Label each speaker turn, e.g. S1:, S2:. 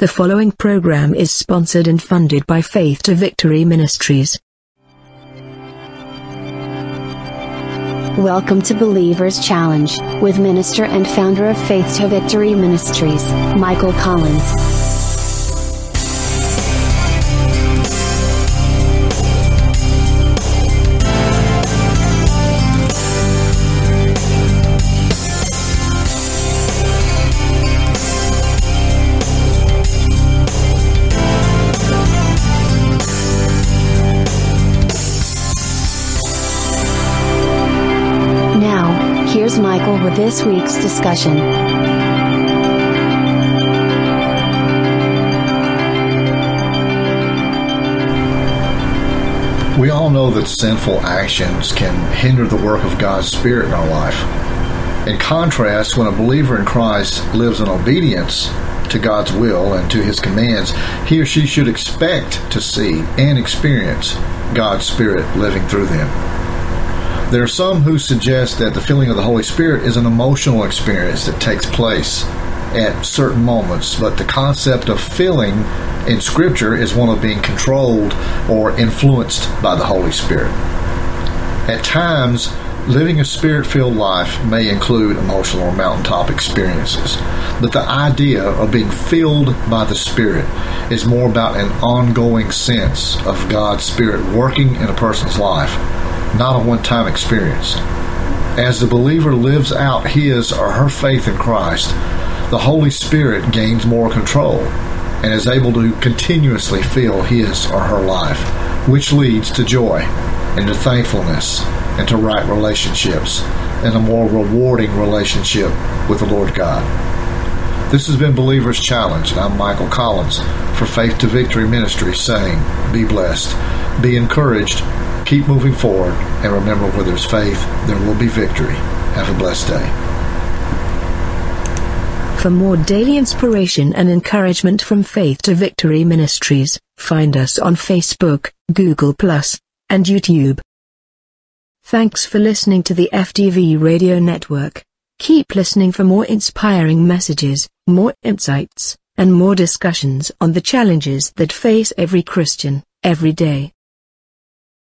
S1: The following program is sponsored and funded by Faith to Victory Ministries.
S2: Welcome to Believers Challenge with minister and founder of Faith to Victory Ministries, Michael Collins. Here's Michael with this week's discussion.
S3: We all know that sinful actions can hinder the work of God's Spirit in our life. In contrast, when a believer in Christ lives in obedience to God's will and to His commands, he or she should expect to see and experience God's Spirit living through them. There are some who suggest that the feeling of the Holy Spirit is an emotional experience that takes place at certain moments, but the concept of feeling in Scripture is one of being controlled or influenced by the Holy Spirit. At times, living a spirit filled life may include emotional or mountaintop experiences, but the idea of being filled by the Spirit is more about an ongoing sense of God's Spirit working in a person's life, not a one time experience. As the believer lives out his or her faith in Christ, the Holy Spirit gains more control and is able to continuously fill his or her life, which leads to joy and to thankfulness and to right relationships and a more rewarding relationship with the Lord God. This has been Believer's Challenge, and I'm Michael Collins for Faith to Victory Ministry saying, Be blessed, be encouraged, keep moving forward, and remember where there's faith, there will be victory. Have a blessed day.
S1: For more daily inspiration and encouragement from Faith to Victory Ministries, find us on Facebook, Google, and YouTube. Thanks for listening to the FTV Radio Network. Keep listening for more inspiring messages, more insights, and more discussions on the challenges that face every Christian, every day.